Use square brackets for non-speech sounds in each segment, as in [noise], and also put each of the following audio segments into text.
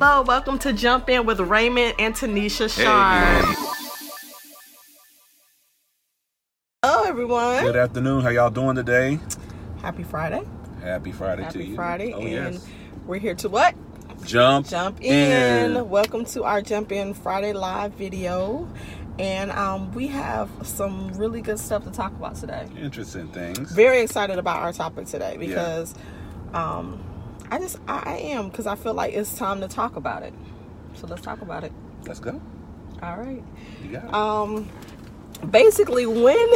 Hello, welcome to Jump In with Raymond and Tanisha Sharp. Hello, everyone. Good afternoon. How y'all doing today? Happy Friday. Happy Friday to Happy you. Friday. Oh and yes. we're here to what? Jump. Jump in. Welcome to our Jump In Friday live video. And um, we have some really good stuff to talk about today. Interesting things. Very excited about our topic today because um, I just, I, I am, because I feel like it's time to talk about it. So let's talk about it. Let's go. All right. You got it. Um, basically, when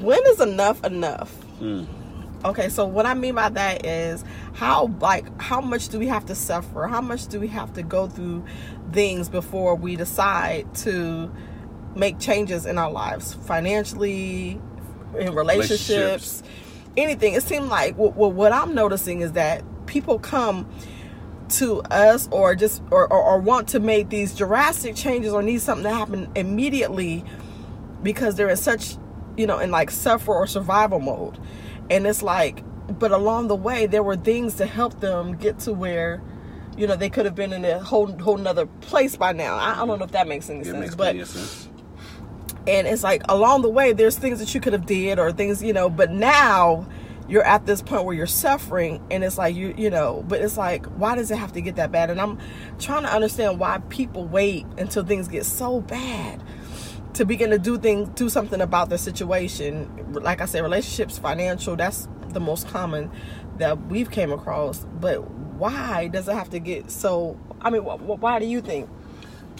when is enough enough? Mm. Okay, so what I mean by that is how like how much do we have to suffer? How much do we have to go through things before we decide to make changes in our lives, financially, in relationships, Relationships. Anything? It seemed like what, what what I'm noticing is that people come to us or just or, or, or want to make these drastic changes or need something to happen immediately because they're in such you know in like suffer or survival mode and it's like but along the way there were things to help them get to where you know they could have been in a whole whole nother place by now i, I don't know if that makes any It sense makes but sense. And it's like along the way there's things that you could have did or things you know but now you're at this point where you're suffering and it's like you you know but it's like why does it have to get that bad? And i'm trying to understand why people wait until things get so bad to begin to do things do something about the situation. Like i said relationships financial that's the most common that we've came across. But why does it have to get so i mean wh- wh- why do you think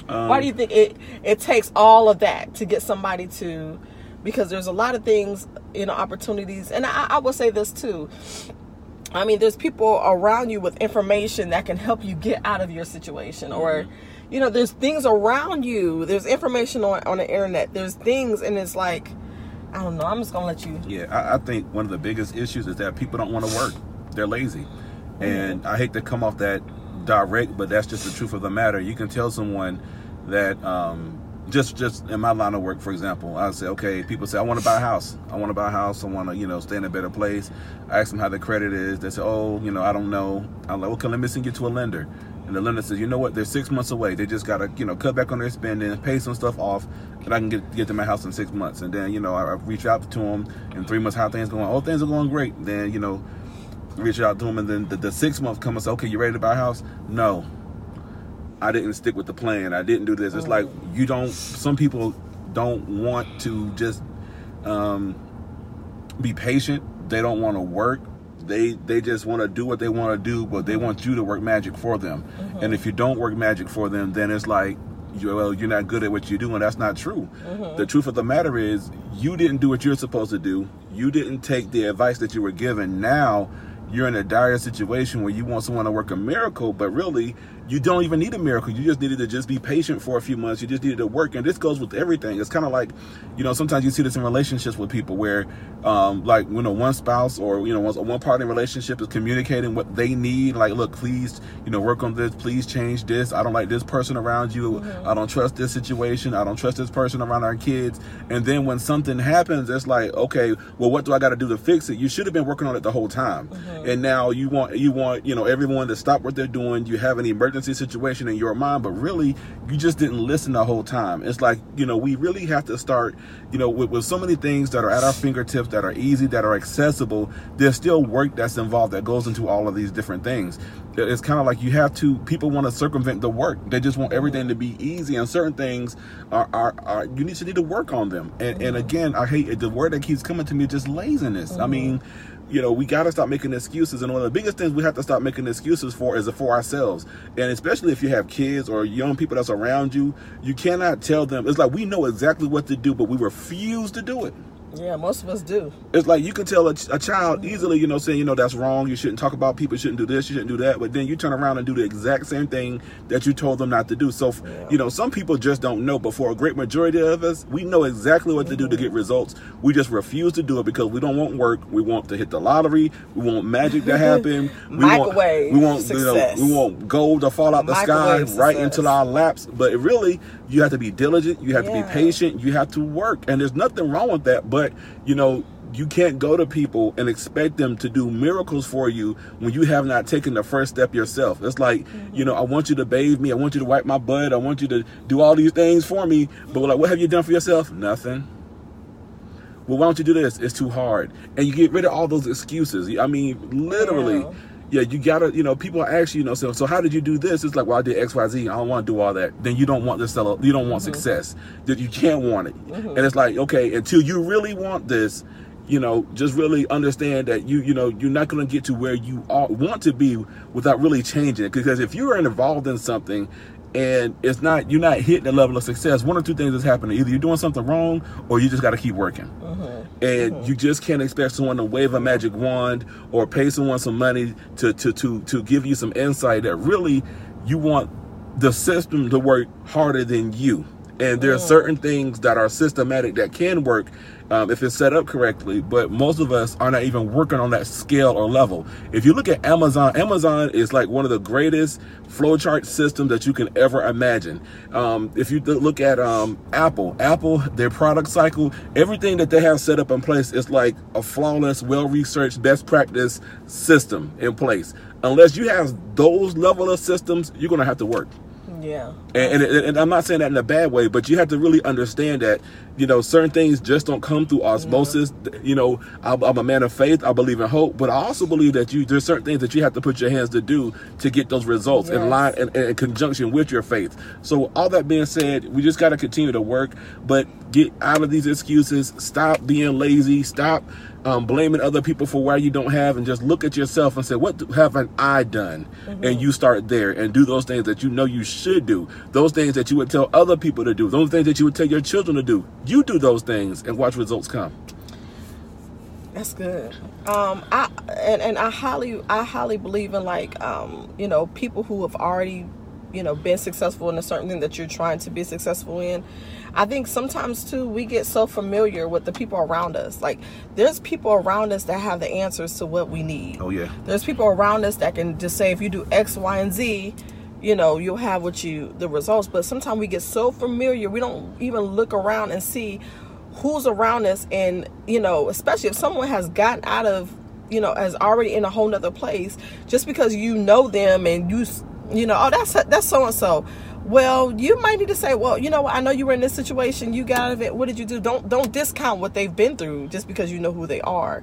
Um, why do you think it it takes all of that to get somebody to because there's a lot of things you know opportunities and I, I will say this too i mean there's people around you with information that can help you get out of your situation or you know there's things around you there's information on, on the internet there's things and it's like i don't know i'm just gonna let you Yeah, I, I think one of the biggest issues is that people don't want to work. They're lazy. And Mm-hmm. I hate to come off that direct, but that's just the truth of the matter. You can tell someone that um, just just in my line of work, for example, I say, okay, people say, I want to buy a house. I want to buy a house. I want to, you know, stay in a better place. I ask them how their credit is. They say, oh, you know, I don't know. I'm like, okay, let me send you to a lender. And the lender says, you know what? They're six months away. They just gotta, you know, cut back on their spending, pay some stuff off, and I can get get them a house in six months. And then, you know, I, I reach out to them in three months. How things going? Oh, things are going great. Then, you know, reach out to them, and then the, the six months come and say, okay, you ready to buy a house? No, I didn't stick with the plan. I didn't do this. It's like you don't. Some people don't want to just um, be patient. They don't want to work. They they just want to do what they want to do, but they want you to work magic for them. And if you don't work magic for them, then it's like, you, well, you're not good at what you do, and that's not true. The truth of the matter is, you didn't do what you're supposed to do. You didn't take the advice that you were given. Now you're in a dire situation where you want someone to work a miracle, but really you don't even need a miracle. You just needed to just be patient for a few months. You just needed to work, and this goes with everything. It's kind of like, you know, sometimes you see this in relationships with people where, um, like, you know, one spouse or you know, one, one part in relationship is communicating what they need. Like, look, please, you know, work on this. Please change this. I don't like this person around you. I don't trust this situation. I don't trust this person around our kids. And then when something happens, it's like, okay, well, what do I got to do to fix it? You should have been working on it the whole time. And now you want you want you know everyone to stop what they're doing. You have an emergency situation in your mind, but really you just didn't listen the whole time. It's like you know we really have to start you know with, with so many things that are at our fingertips that are easy that are accessible. There's still work that's involved that goes into all of these different things. It's kind of like you have to. People want to circumvent the work. They just want everything to be easy, and certain things are are, are you need to need to work on them. And and again, I hate it. The word that keeps coming to me is just laziness. I mean you know, we got to stop making excuses. And one of the biggest things we have to stop making excuses for is for ourselves. And especially if you have kids or young people that's around you, you cannot tell them. It's like we know exactly what to do, but we refuse to do it. Yeah, most of us do. It's like you can tell a, a child easily, you know, saying, you know, that's wrong. You shouldn't talk about people. You shouldn't do this. You shouldn't do that. But then you turn around and do the exact same thing that you told them not to do. So, Yeah. you know, some people just don't know. But for a great majority of us, we know exactly what to do to get mm-hmm. results. We just refuse to do it because we don't want work. We want to hit the lottery. We want magic to happen. [laughs] we Microwave Want, we want, you know, success. we want gold to fall out the sky Microwave right into our laps. But it really, you have to be diligent. You have to be patient. You have to work. And there's nothing wrong with that. But, you know, you can't go to people and expect them to do miracles for you when you have not taken the first step yourself. It's like, mm-hmm. you know, I want you to bathe me, I want you to wipe my butt, I want you to do all these things for me, but like, what have you done for yourself? Nothing. Well, why don't you do this? It's too hard, and you get rid of all those excuses. I mean, literally. Yeah yeah, you gotta, you know, people ask you, you know, so, so how did you do this? It's like, well, I did X, Y, Z. I don't want to do all that. Then you don't want to sell, you don't want mm-hmm. success. That you can't want it. Mm-hmm. And it's like, okay, until you really want this, you know, just really understand that you, you know, you're not going to get to where you are, want to be without really changing it. Because if you are involved in something and it's not you're not hitting the level of success one or two things is happening either you're doing something wrong or you just got to keep working mm-hmm. and mm-hmm. you just can't expect someone to wave a magic wand or pay someone some money to to to to give you some insight that really you want the system to work harder than you and there are mm. certain things that are systematic that can work um, if it's set up correctly. But most of us are not even working on that scale or level. If you look at Amazon, Amazon is like one of the greatest flowchart systems that you can ever imagine. Um, if you look at um, Apple, Apple, their product cycle, everything that they have set up in place is like a flawless, well-researched, best practice system in place. Unless you have those level of systems, you're going to have to work. Yeah. And, and, and, I'm not saying that in a bad way, but you have to really understand that, you know, certain things just don't come through osmosis. Yeah. You know, I'm, I'm, a man of faith. I believe in hope, but I also believe that you there's certain things that you have to put your hands to do to get those results yes. in line in, in conjunction with your faith. So all that being said, we just got to continue to work, but get out of these excuses. Stop being lazy. Stop um, blaming other people for why you don't have, and just look at yourself and say, "What haven't I done?" Mm-hmm. And you start there and do those things that you know you should do, those things that you would tell other people to do, those things that you would tell your children to do. You do those things and watch results come. That's good. Um, I and, and I highly I highly believe in like um, you know people who have already you know been successful in a certain thing that you're trying to be successful in i think sometimes too we get so familiar with the people around us. Like there's people around us that have the answers to what we need. Oh yeah. There's people around us that can just say if you do x y and z you know you'll have what you the results. But sometimes we get so familiar we don't even look around and see who's around us. And you know especially if someone has gotten out of you know has already in a whole nother place just because you know them and you you know, oh, that's that's so and so. Well, you might need to say, well, you know, I know you were in this situation. You got out of it. What did you do? Don't don't discount what they've been through just because you know who they are,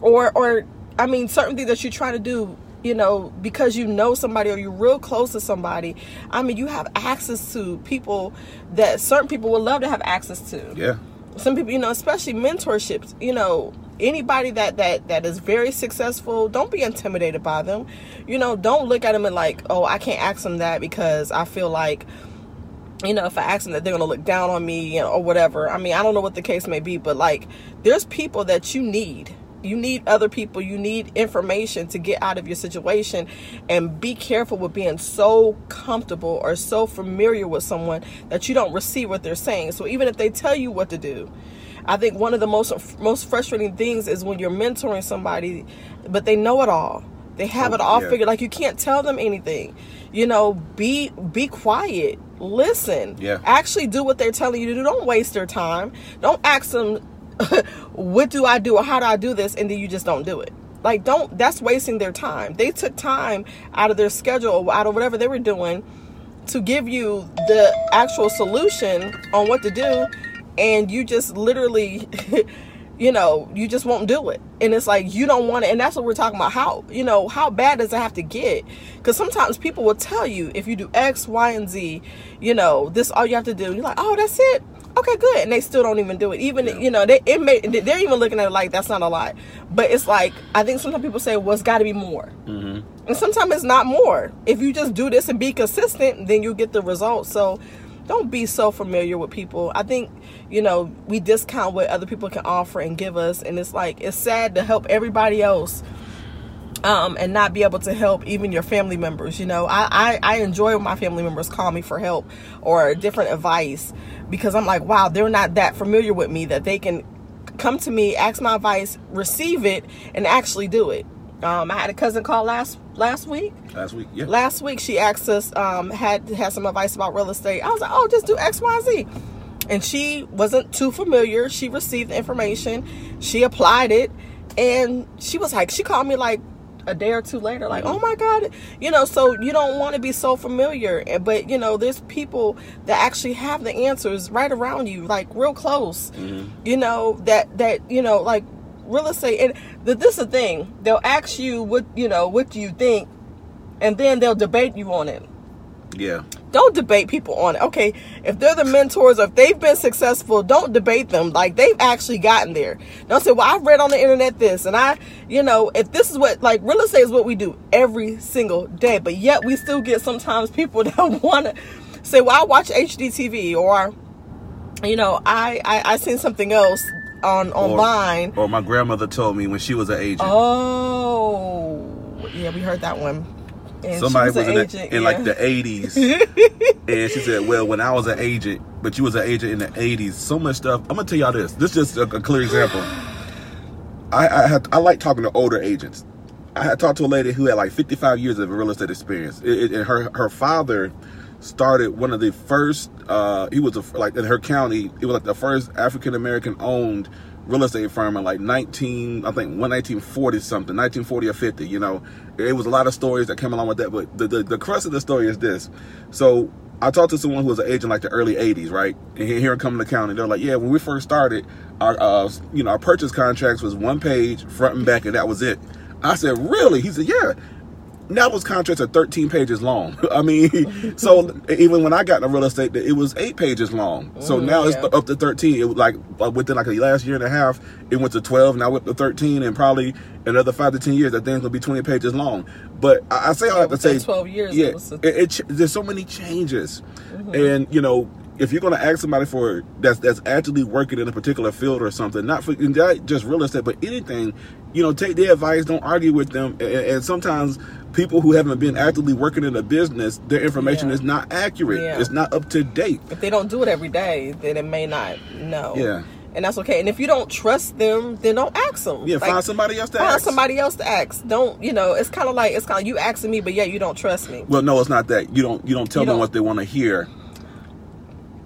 or or I mean, certain things that you try to do you know, because you know somebody or you're real close to somebody. I mean, you have access to people that certain people would love to have access to. Yeah. Some people, you know, especially mentorships, you know, anybody that that that is very successful don't be intimidated by them. You know don't look at them and like oh i can't ask them that because i feel like you know if i ask them that they're gonna look down on me you know, or whatever. I mean i don't know what the case may be but like there's people that you need. You need other people. You need information to get out of your situation and be careful with being so comfortable or so familiar with someone that you don't receive what they're saying. So even if they tell you what to do I think one of the most most frustrating things is when you're mentoring somebody, but they know it all. They have oh, it all yeah. figured. Like you can't tell them anything. You know, be be quiet. Listen. Yeah. Actually do what they're telling you to do. Don't waste their time. Don't ask them [laughs] what do I do or how do I do this and then you just don't do it. Like don't that's wasting their time. They took time out of their schedule or out of whatever they were doing to give you the actual solution on what to do and you just literally [laughs] you know you just won't do it. And it's like you don't want it. And that's what we're talking about. How you know how bad does it have to get? Because sometimes people will tell you if you do x y and z you know this all you have to do and you're like oh that's it. Okay good. And they still don't even do it. Even yeah. you know they it may they're even looking at it like that's not a lot. But it's like i think sometimes people say well it's got to be more. Mm-hmm. and sometimes it's not more. If you just do this and be consistent then you get the results. So don't be so familiar with people. I think, you know, we discount what other people can offer and give us. And it's like, it's sad to help everybody else. Um, and not be able to help even your family members. You know, I, I, I enjoy when my family members call me for help or different advice because I'm like, wow, they're not that familiar with me that they can come to me, ask my advice, receive it, and actually do it. Um, I had a cousin call last last week. Last week, yeah. Last week, she asked us, um, had had some advice about real estate. I was like, oh, just do X, Y, Z. and she wasn't too familiar. She received the information, she applied it, and she was like, she called me like a day or two later, like, oh my God, you know, so you don't want to be so familiar. But, you know, there's people that actually have the answers right around you, like real close, you know, that, that, you know, like real estate. And the, this is the thing, they'll ask you what, you know, what do you think? And then they'll debate you on it Yeah. don't debate people on it. Okay, if they're the mentors or if they've been successful, don't debate them. Like they've actually gotten there. Don't say, "Well, I read on the internet this," and I, you know, if this is what like real estate is what we do every single day, but yet we still get sometimes people [laughs] that want to say, "Well, I watch HGTV," or, you know, I I, I seen something else on online. Or my grandmother told me when she was an agent. Oh, yeah, we heard that one. And she Somebody was, an in, the- agent, in like the 80s. [laughs] and she said, Well, when I was an agent, but you was an agent in the 80s, so much stuff. I'm to tell y'all this. This is just a, a clear example. [gasps] I, I, had, I like talking to older agents. I had talked to a lady who had like 55 years of real estate experience. It, it, and her, her father started one of the first, uh, he was a, like in her county, it was like the first African American owned real estate firm in like 19 i think 1940 something 1940 or 50 you know? It was a lot of stories that came along with that but the, the, the crux of the story is this. So i talked to someone who was an agent like the early 80s right? And here in Cumberland County they're like yeah when we first started our uh, you know our purchase contracts was one page front and back and that was it. I said really? He said yeah now those contracts are 13 pages long. [laughs] I mean, [laughs] so even when I got into real estate, it was eight pages long. So Mm, now it's up to 13. It was like uh, within like a last year and a half, it went to 12. Now up to 13, and probably another five to 10 years, that thing's gonna be 20 pages long. But I, I say all that to say, 12 years, yeah, it it, it there's so many changes, Mm-hmm. and you know. If you're going to ask somebody for that's that's actually working in a particular field or something, not for not just real estate, but anything, you know, take their advice. Don't argue with them. And, and sometimes people who haven't been actively working in a business, their information Yeah. is not accurate. Yeah. It's not up to date. if they don't do it every day, then it may not know. Yeah. And that's okay. And if you don't trust them, then don't ask them. Yeah, Like, find somebody else to find ask. somebody else to ask. Don't you know? It's kind of like it's kind of you asking me, but yeah, you don't trust me. Well, no, it's not that. You don't you don't tell You them don't- what they want to hear.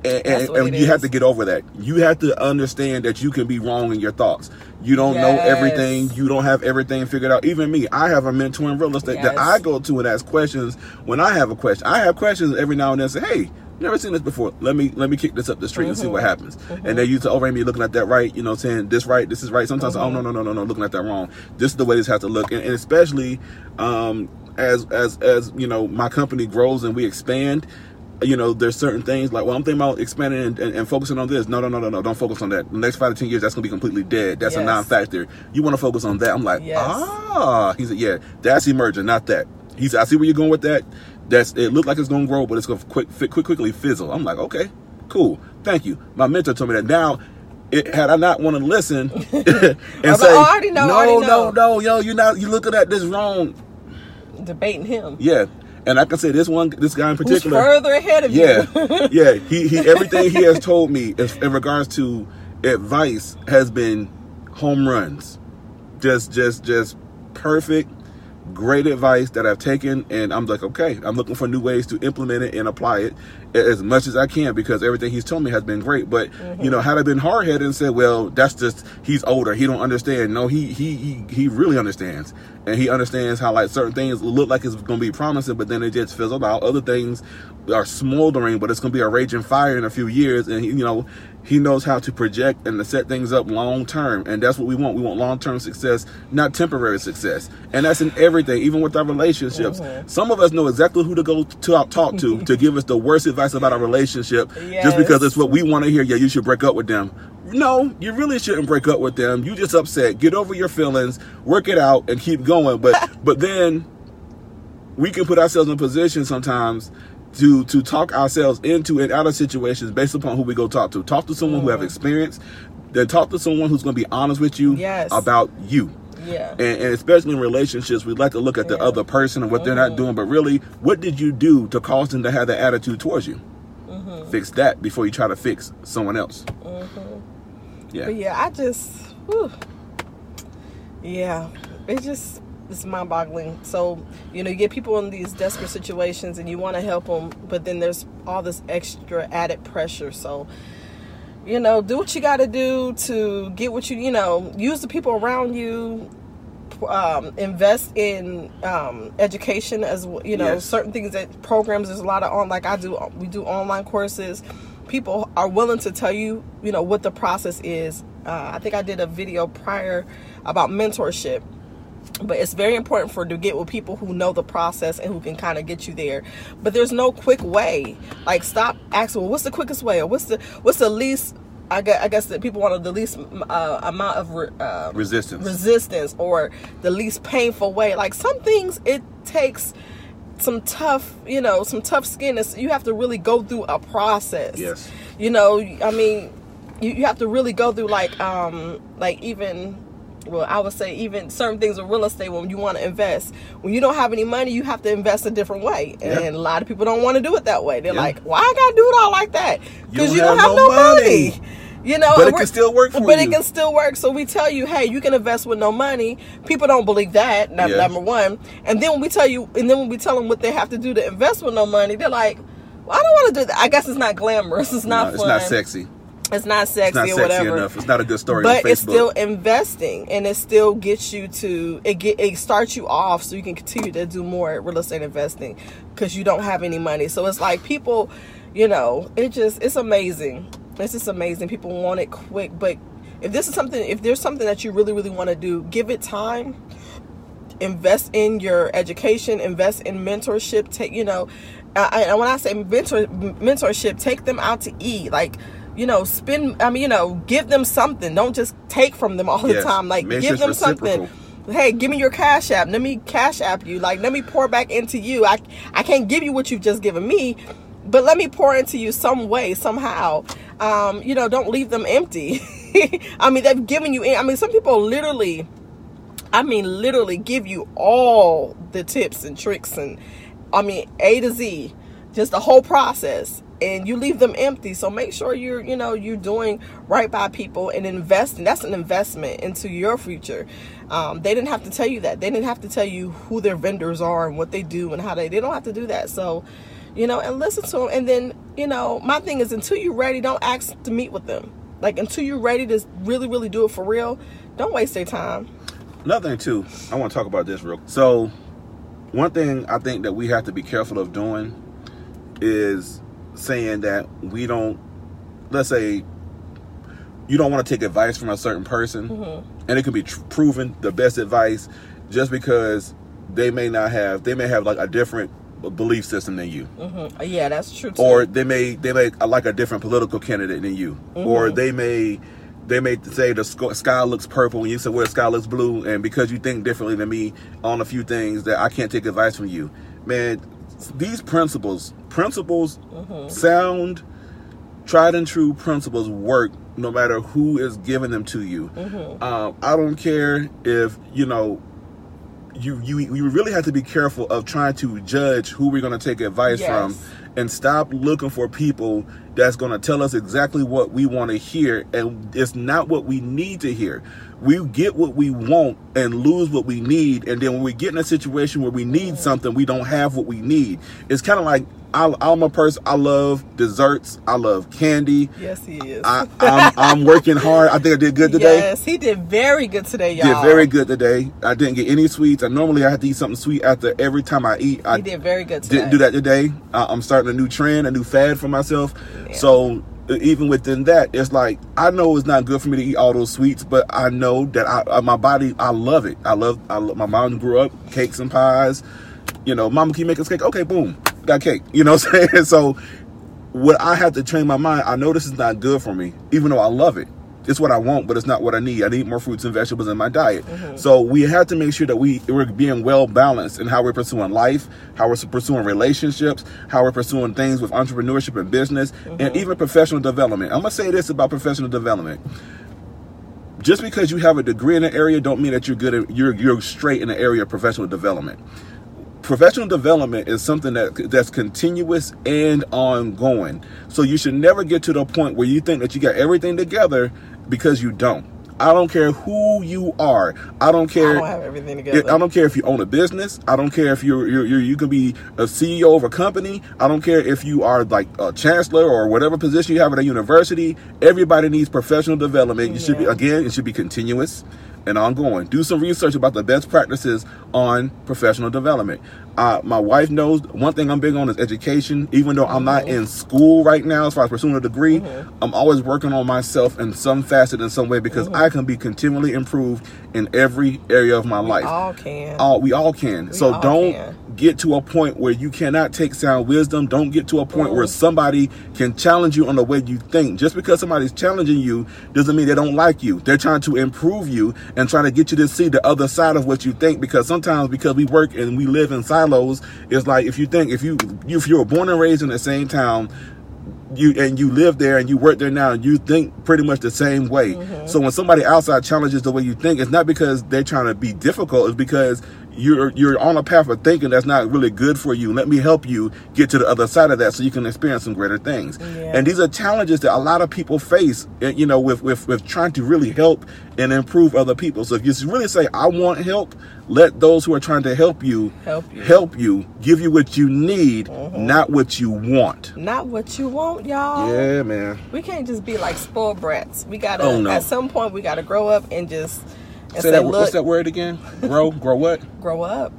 And, and, and you have to get over that. You have to understand that you can be wrong in your thoughts. You don't know everything. You don't have everything figured out. Even me, I have a mentor in real estate that I go to and ask questions when I have a question. I have questions every now and then. Say, hey, never seen this before. Let me let me kick this up the street and see what Mm-hmm. happens. And they used to over me looking at that right. You know, saying this right, this is right. Sometimes Mm-hmm. oh no no no no no, looking at that wrong. This is the way this has to look. And, and especially um, as as as you know, my company grows and we expand you know, there's certain things like, well, I'm thinking about expanding and, and, and focusing on this. No, no, no, no, no. Don't focus on that. The next five to ten years, that's gonna be completely dead. That's a non-factor. You want to focus on that. I'm like, Yes. ah. He said, yeah, that's emerging, not that. He said, I see where you're going with that. That's it. Looked like it's gonna grow, but it's gonna quick, quick, quick quickly fizzle. I'm like, okay, cool, thank you. My mentor told me that. Now, it, had I not want to listen [laughs] [laughs] and like, say, "Oh, I already know, no, no, know." no, yo, you're not, you looking at this wrong. Debating him. Yeah, and I can say this one, this guy in Who's particular. further ahead of Yeah, you? yeah. He, he everything he has told me is, in regards to advice has been home runs, just just just perfect, great advice that I've taken, and I'm like, okay, I'm looking for new ways to implement it and apply it as much as I can because everything he's told me has been great. But you know, mm-hmm. had I been hard headed and said, well, that's just he's older, he don't understand. No, he he he he really understands, and he understands how like certain things look like it's going to be promising, but then it just fizzled out. Other things are smoldering, but it's going to be a raging fire in a few years, and he, you know. He knows how to project and to set things up long term, and that's what we want. We want long term success, not temporary success, and that's in everything, even with our relationships. Mm-hmm. Some of us know exactly who to go to talk to [laughs] to give us the worst advice about our relationship, just because it's what we want to hear. Yeah, you should break up with them. No, you really shouldn't break up with them. You just upset. Get over your feelings, work it out, and keep going. But [laughs] but then we can put ourselves in a position sometimes to to talk ourselves into and out of situations based upon who we go talk to. Talk to someone who have mm. experience, then talk to someone who's going to be honest with you Yes. about you. Yeah. And, and especially in relationships, we like to look at the Yeah. other person and what they're not doing, but really, what did you do to cause them to have that attitude towards you? Mm-hmm. Fix that before you try to fix someone else. Yeah. But yeah, I just, whew. yeah, it just it's mind boggling. So you know, you get people in these desperate situations, and you want to help them, but then there's all this extra added pressure. So you know, do what you got to do to get what you, you know, use the people around you. Um, invest in um, education as well, you know Yes. certain things that programs there's a lot of on like I do we do online courses people are willing to tell you you know what the process is uh, I think I did a video prior about mentorship but it's very important for to get with people who know the process and who can kind of get you there. But there's no quick way. Like stop asking well what's the quickest way? Or what's the what's the least i guess, I guess that people want the least uh, amount of re- uh, Resistance. resistance or the least painful way. Like some things it takes some tough you know some tough skin. It's, you have to really go through a process. Yes. you know i mean you, you have to really go through like um like even well i would say even certain things with real estate when you want to invest when you don't have any money you have to invest a different way and Yeah. a lot of people don't want to do it that way they're Yeah. like why i gotta do it all like that because don't you don't have have no money. money. You know, But it can still work for but you. it can still work. So we tell you, hey, you can invest with no money. People don't believe that. num- Yeah. Number one, and then when we tell you, and then when we tell them what they have to do to invest with no money, they're like, well, I don't want to do that. I guess it's not glamorous. It's not No, it's not sexy. It's not sexy It's not or sexy whatever. enough. It's not a good story But it's still investing, and it still gets you to it. Get it starts you off, so you can continue to do more real estate investing because you don't have any money. So it's like people, you know, it just it's amazing. It's just amazing. People want it quick, but if this is something, if there's something that you really, really want to do, give it time invest in your education invest in mentorship take you know uh, and when i say mentor mentorship take them out to eat like you know spend i mean you know give them something. Don't just take from them all the Yes. time. Like Make give them something. hey give me your cash app. Let me cash app you. Like let me pour back into you. I i can't give you what you've just given me but let me pour into you some way somehow. Um you know don't leave them empty. [laughs] I mean they've given you i mean some people literally I mean, literally give you all the tips and tricks and, I mean, A to Z, just the whole process, and you leave them empty. So make sure you're, you know, you're doing right by people and investing. That's an investment into your future. Um, they didn't have to tell you that. They didn't have to tell you who their vendors are and what they do and how they. They don't have to do that. So, you know, and listen to them. And then, you know, my thing is, until you're ready, don't ask to meet with them. Like until you're ready to really, really do it for real, don't waste their time. Another thing too, I want to talk about this real. So, one thing I think that we have to be careful of doing is saying that we don't. Let's say you don't want to take advice from a certain person, mm-hmm. and it can be tr- proven the best advice just because they may not have. They may have like a different belief system than you hmm Yeah, that's true. Too. or they may they may uh, like a different political candidate than you, or mm-hmm. they may they may say the sky looks purple and you say well the sky looks blue, and because you think differently than me on a few things that I can't take advice from you, man. These principles, principles, sound, tried and true principles work no matter who is giving them to you. Um, I don't care if you know you you you really have to be careful of trying to judge who we're going to take advice Yes. from and stop looking for people that's going to tell us exactly what we want to hear and it's not what we need to hear we get what we want and lose what we need and then when we get in a situation where we need something we don't have what we need it's kind of like I, i'm a person i love desserts i love candy yes, he is. I, I'm, I'm working hard i think i did good today Yes, he did very good today, y'all. Did very good today. I didn't get any sweets. I normally I have to eat something sweet after every time I eat. I He did very good today. didn't do that today. Uh, I'm starting a new trend, a new fad for myself. So even within that, it's like I know it's not good for me to eat all those sweets, but I know that I, uh, my body, I love it. I love. I love, my mom grew up cakes and pies. You know, mama, make us cake? Okay, boom, got cake. [laughs] You know what I'm saying? So what I have to train my mind, I know this is not good for me, even though I love it. It's what I want, but it's not what I need. I need more fruits and vegetables in my diet. Mm-hmm. So we have to make sure that we we're being well balanced in how we're pursuing life, how we're pursuing relationships, how we're pursuing things with entrepreneurship and business, and mm-hmm. even professional development. I'm gonna say this about professional development. Just because you have a degree in an area, don't mean that you're good. At, you're you're straight in the area of professional development professional development is something that that's continuous and ongoing. So you should never get to the point where you think that you got everything together because you don't. I don't care who you are. I don't care. I don't have everything together. I don't care if you own a business. I don't care if you're, you're, you're you can be a CEO of a company. I don't care if you are like a chancellor or whatever position you have at a university. Everybody needs professional development. You should be again. It should be continuous and ongoing. Do some research about the best practices on professional development. Uh, my wife knows one thing I'm big on is education. Even though I'm not in school right now, as far as pursuing a degree, I'm always working on myself in some facet, in some way, because I can be continually improved in every area of my life. all can. All we all can. so all don't can. Get to a point where you cannot take sound wisdom. Don't get to a point Mm-hmm. where somebody can challenge you on the way you think. Just because somebody's challenging you doesn't mean they don't like you. They're trying to improve you and trying to get you to see the other side of what you think. Because sometimes because we work and we live in silos, it's like if you think if you if you were born and raised in the same town, you and you live there and you work there now and you think pretty much the same way. So when somebody outside challenges the way you think, it's not because they're trying to be difficult, it's because you're you're on a path of thinking that's not really good for you. Let me help you get to the other side of that so you can experience some greater things. Yeah. And these are challenges that a lot of people face, eh, you know, with, with with trying to really help and improve other people. So if you really say I want help, let those who are trying to help you Help you. help you, give you what you need, not what you want. Not what you want, y'all. Yeah, man. We can't just be like spoiled brats. We gotta Oh, no. at some point we gotta grow up and just Say say, that. look, what's that word again? Grow. grow what? grow up,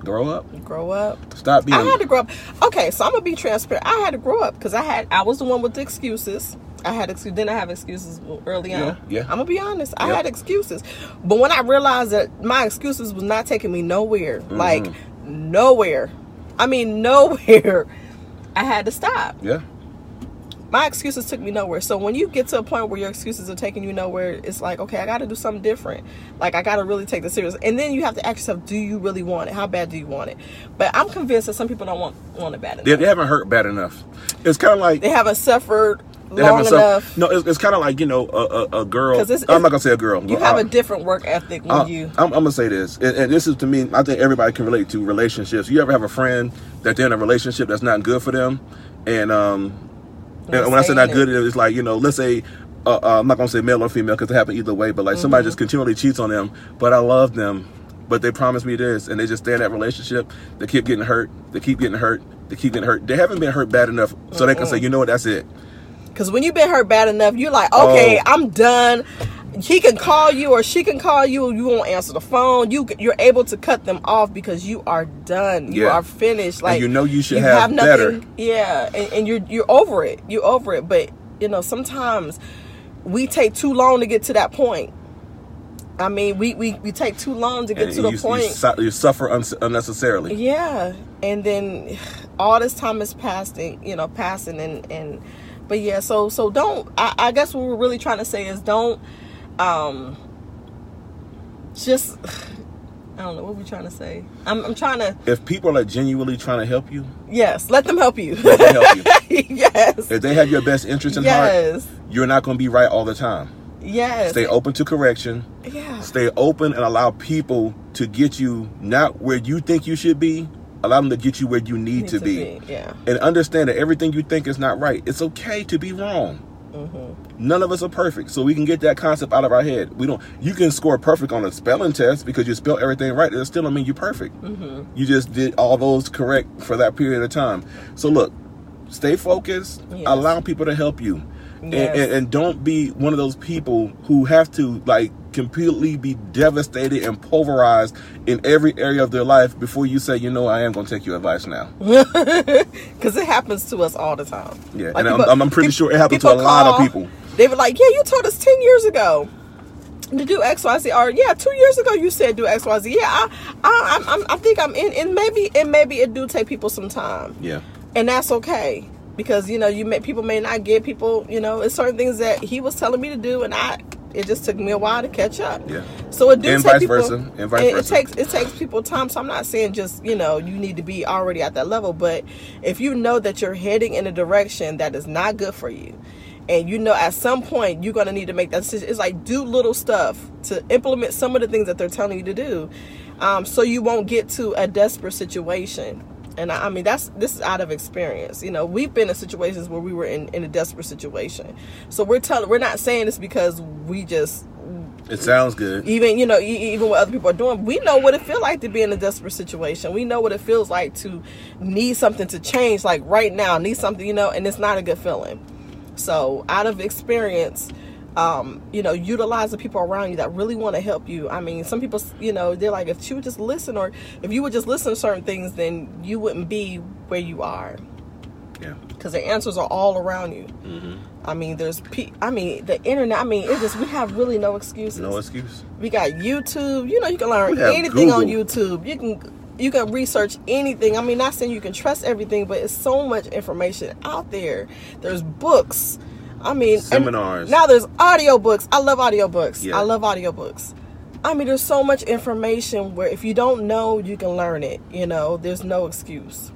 Grow up. grow up. Stop being. I had to grow up. Okay, so I'm gonna be transparent. I had to grow up because I had I was the one with the excuses. I had excuses. Didn't I have excuses early on? Yeah, yeah. I'm gonna be honest. I Yep. had excuses, but when I realized that my excuses was not taking me nowhere, Mm-hmm. like nowhere. I mean nowhere. [laughs] I had to stop. yeah. My excuses took me nowhere. So when you get to a point where your excuses are taking you nowhere, it's like, okay, I got to do something different. Like I got to really take this serious. And then you have to ask yourself, do you really want it? How bad do you want it? But I'm convinced that some people don't want want it bad enough. They, they haven't hurt bad enough. It's kind of like They haven't suffered they long enough. no, it's, it's kind of like you know a, a, a girl. 'Cause it's- I'm not gonna say a girl. You have uh, a different work ethic when Uh, you. I'm, I'm gonna say this, and, and this is to me. I think everybody can relate to relationships. You ever have a friend that they're in a relationship that's not good for them, and um, and when I say not good, it's like you know, let's say. Uh, uh, I'm not gonna say male or female because it happen either way, but like Mm-hmm. somebody just continually cheats on them. But I love them, but they promised me this, and they just stay in that relationship. They keep getting hurt. They keep getting hurt. They keep getting hurt. They haven't been hurt bad enough, so they can say, you know what, that's it. Because when you've been hurt bad enough, you're like, okay, Oh. I'm done. He can call you or she can call you. You won't answer the phone. You you're able to cut them off because you are done. You Yeah. are finished. Like you know you should have better. Yeah, and, and you're you're over it. You're over it. But you know sometimes we take too long to get to that point. I mean, we we, we take too long to get And to the point. you, su- you suffer un- unnecessarily. Yeah, and then all this time is passing, you know, passing, and and but yeah, so so don't. I, I guess what we're really trying to say is don't, um, just. [sighs] I don't know what we're trying to say. I'm, I'm trying to If people are genuinely trying to help you, yes, let them help you. let them help you. [laughs] yes, If they have your best interest in heart, yes, you're not going to be right all the time. yes. Stay open to correction. yeah, Stay open and allow people to get you not where you think you should be. Allow them to get you where you need, Need to, be. Yeah, And understand that everything you think is not right. It's okay to be wrong. Mm-hmm. None of us are perfect, so we can get that concept out of our head. We don't. You can score perfect on a spelling test because you spell everything right. It still don't mean you're perfect. Mm-hmm. You just did all those correct for that period of time. So look, stay focused. Yes. Allow people to help you, Yes. and, and don't be one of those people who have to like completely be devastated and pulverized in every area of their life before you say, you know, I am going to take your advice now. [laughs] because it happens to us all the time. Yeah, Like, and I'm- people- I'm, I'm pretty sure it happens to a people lot of people. They were like, "Yeah, you told us ten years ago to do X, Y, Z." Or yeah, two years ago you said do X, Y, Z. Yeah, I, I, I'm, I'm, I think I'm in, and maybe, and maybe it do take people some time, Yeah. and that's okay because you know you may people may not get people. You know, it's certain things that he was telling me to do, and I. It just took me a while to catch up. Yeah. So it does And take vice people, versa, and vice it, versa. It takes it takes people time. So I'm not saying just you know you need to be already at that level, but if you know that you're heading in a direction that is not good for you, and you know at some point you're gonna need to make that decision. It's like do little stuff to implement some of the things that they're telling you to do, um, so you won't get to a desperate situation. And I, I mean, that's this is out of experience. You know, we've been in situations where we were in, in a desperate situation. So we're telling, we're not saying this because we just It sounds good. even you know e- even what other people are doing we know what it feels like to be in a desperate situation we know what it feels like to need something to change like right now need something you know and it's not a good feeling so out of experience um, you know utilize the people around you that really want to help you i mean some people you know they're like if you would just listen or if you would just listen to certain things then you wouldn't be where you are Yeah. because the answers are all around you hmm i mean there's pe- i mean the internet i mean it just we have really no excuses No excuse. we got YouTube. You know, you can learn anything on YouTube. You can you can research anything. I mean, not saying you can trust everything, but it's so much information out there. There's books. I mean, Seminars. Now there's audiobooks. I love audiobooks. Yeah. I love audiobooks. I mean, there's so much information where if you don't know, you can learn it. You know, there's no excuse.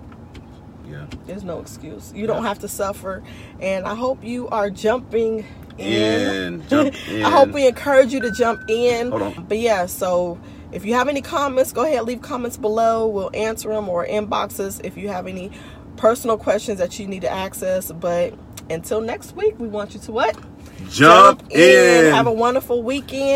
Yeah. There's no excuse. You don't have to suffer. And I hope you are jumping in. In. [laughs] Jump I hope we encourage you to jump in. Hold on. But yeah, so if you have any comments, go ahead, leave comments below. We'll answer them or inboxes if you have any personal questions that you need to access. But until next week, we want you to what? Jump in. Have a wonderful weekend.